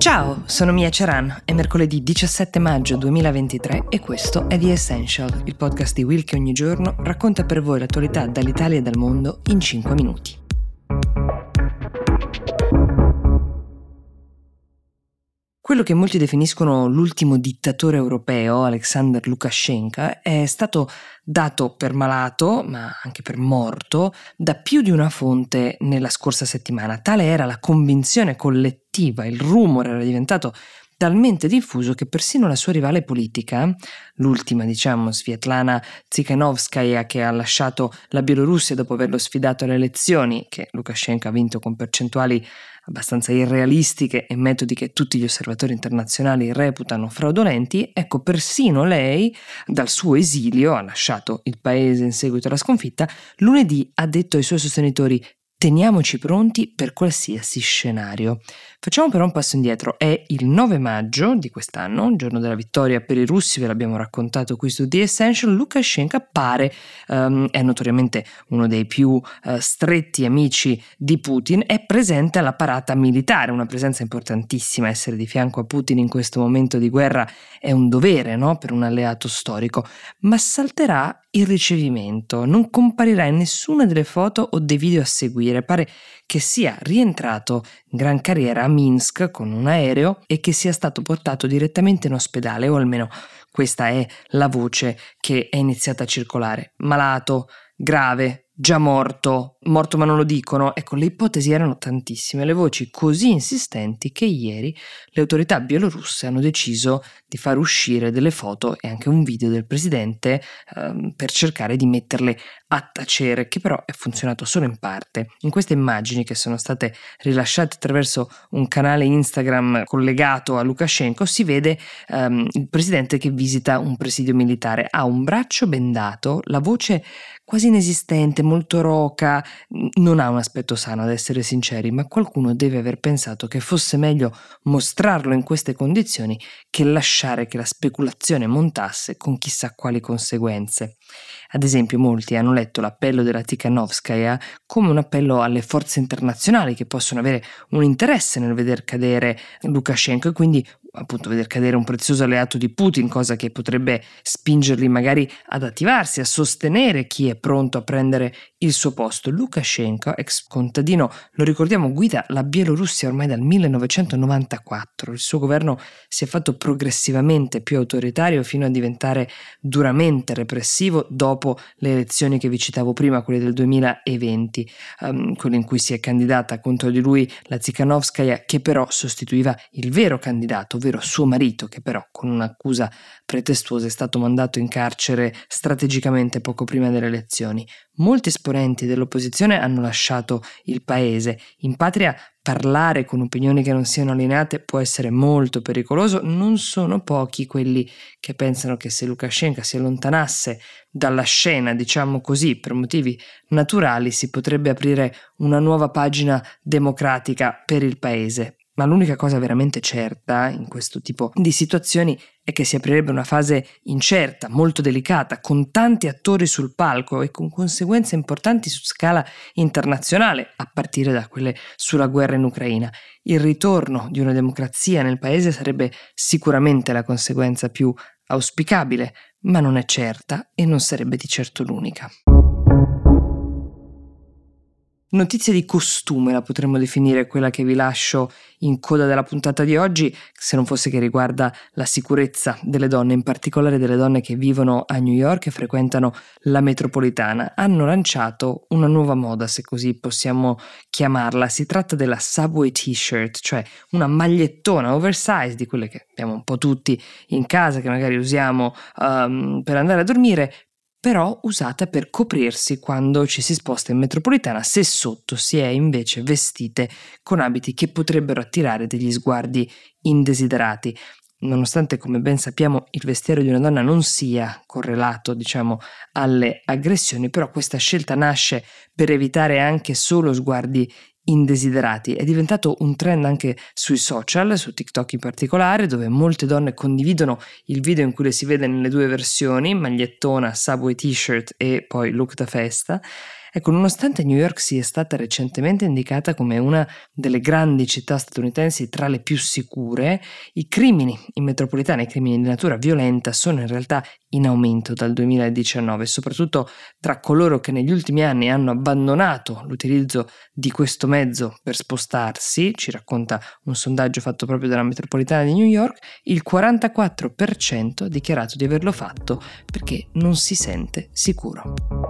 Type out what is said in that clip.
Ciao, sono Mia Ceran, è mercoledì 17 maggio 2023 e questo è The Essential, il podcast di Will che ogni giorno racconta per voi l'attualità dall'Italia e dal mondo in 5 minuti. Quello che molti definiscono l'ultimo dittatore europeo, Alexander Lukashenko, è stato dato per malato, ma anche per morto, da più di una fonte nella scorsa settimana. Tale era la convinzione collettiva, il rumore era diventato talmente diffuso che persino la sua rivale politica, l'ultima diciamo Svietlana Tsikhanovskaya che ha lasciato la Bielorussia dopo averlo sfidato alle elezioni, che Lukashenko ha vinto con percentuali abbastanza irrealistiche e metodi che tutti gli osservatori internazionali reputano fraudolenti, ecco persino lei dal suo esilio, ha lasciato il paese in seguito alla sconfitta, lunedì ha detto ai suoi sostenitori Teniamoci pronti per qualsiasi scenario. Facciamo però un passo indietro. È il 9 maggio di quest'anno, giorno della vittoria per i russi, ve l'abbiamo raccontato qui su The Essential. Lukashenko appare, um, è notoriamente uno dei più uh, stretti amici di Putin, è presente alla parata militare, una presenza importantissima. Essere di fianco a Putin in questo momento di guerra è un dovere no? per un alleato storico, ma salterà il ricevimento, non comparirà in nessuna delle foto o dei video a seguire. Pare che sia rientrato in gran carriera a Minsk con un aereo e che sia stato portato direttamente in ospedale, o almeno questa è la voce che è iniziata a circolare. Malato, grave, già morto, morto ma non lo dicono, ecco le ipotesi erano tantissime, le voci così insistenti che ieri le autorità bielorusse hanno deciso di far uscire delle foto e anche un video del presidente ehm, per cercare di metterle a tacere, che però è funzionato solo in parte. In queste immagini che sono state rilasciate attraverso un canale Instagram collegato a Lukashenko si vede ehm, il presidente che visita un presidio militare, ha un braccio bendato, la voce quasi inesistente, molto roca, non ha un aspetto sano ad essere sinceri, ma qualcuno deve aver pensato che fosse meglio mostrarlo in queste condizioni che lasciare che la speculazione montasse con chissà quali conseguenze. Ad esempio, molti hanno letto l'appello della Tikhanovskaya come un appello alle forze internazionali che possono avere un interesse nel veder cadere Lukashenko e quindi appunto veder cadere un prezioso alleato di Putin, cosa che potrebbe spingerli magari ad attivarsi, a sostenere chi è pronto a prendere il suo posto. Lukashenko, ex contadino, lo ricordiamo, guida la Bielorussia ormai dal 1994. Il suo governo si è fatto progressivamente più autoritario fino a diventare duramente repressivo dopo le elezioni che vi citavo prima, quelle del 2020, um, quelle in cui si è candidata contro di lui la Zikanovskaya, che però sostituiva il vero candidato, ovvero suo marito, che però con un'accusa pretestuosa è stato mandato in carcere strategicamente poco prima delle elezioni. Molti esponenti dell'opposizione hanno lasciato il paese. In patria parlare con opinioni che non siano allineate può essere molto pericoloso. Non sono pochi quelli che pensano che se Lukashenko si allontanasse dalla scena, diciamo così, per motivi naturali, si potrebbe aprire una nuova pagina democratica per il paese. Ma l'unica cosa veramente certa in questo tipo di situazioni è che si aprirebbe una fase incerta, molto delicata, con tanti attori sul palco e con conseguenze importanti su scala internazionale, a partire da quelle sulla guerra in Ucraina. Il ritorno di una democrazia nel paese sarebbe sicuramente la conseguenza più auspicabile, ma non è certa e non sarebbe di certo l'unica. Notizia di costume la potremmo definire quella che vi lascio in coda della puntata di oggi, se non fosse che riguarda la sicurezza delle donne, in particolare delle donne che vivono a New York e frequentano la metropolitana. Hanno lanciato una nuova moda, se così possiamo chiamarla. Si tratta della Subway T-shirt, cioè una magliettona oversize di quelle che abbiamo un po' tutti in casa, che magari usiamo um, per andare a dormire, però usata per coprirsi quando ci si sposta in metropolitana se sotto si è invece vestite con abiti che potrebbero attirare degli sguardi indesiderati. Nonostante, come ben sappiamo, il vestiario di una donna non sia correlato, diciamo, alle aggressioni, però questa scelta nasce per evitare anche solo sguardi indesiderati. È diventato un trend anche sui social, su TikTok in particolare, dove molte donne condividono il video in cui le si vede nelle due versioni, magliettona, subway t-shirt e poi look da festa. Ecco, nonostante New York sia stata recentemente indicata come una delle grandi città statunitensi tra le più sicure, i crimini in metropolitana, i crimini di natura violenta, sono in realtà in aumento dal 2019, soprattutto tra coloro che negli ultimi anni hanno abbandonato l'utilizzo di questo mezzo per spostarsi, ci racconta un sondaggio fatto proprio dalla metropolitana di New York, il 44% ha dichiarato di averlo fatto perché non si sente sicuro.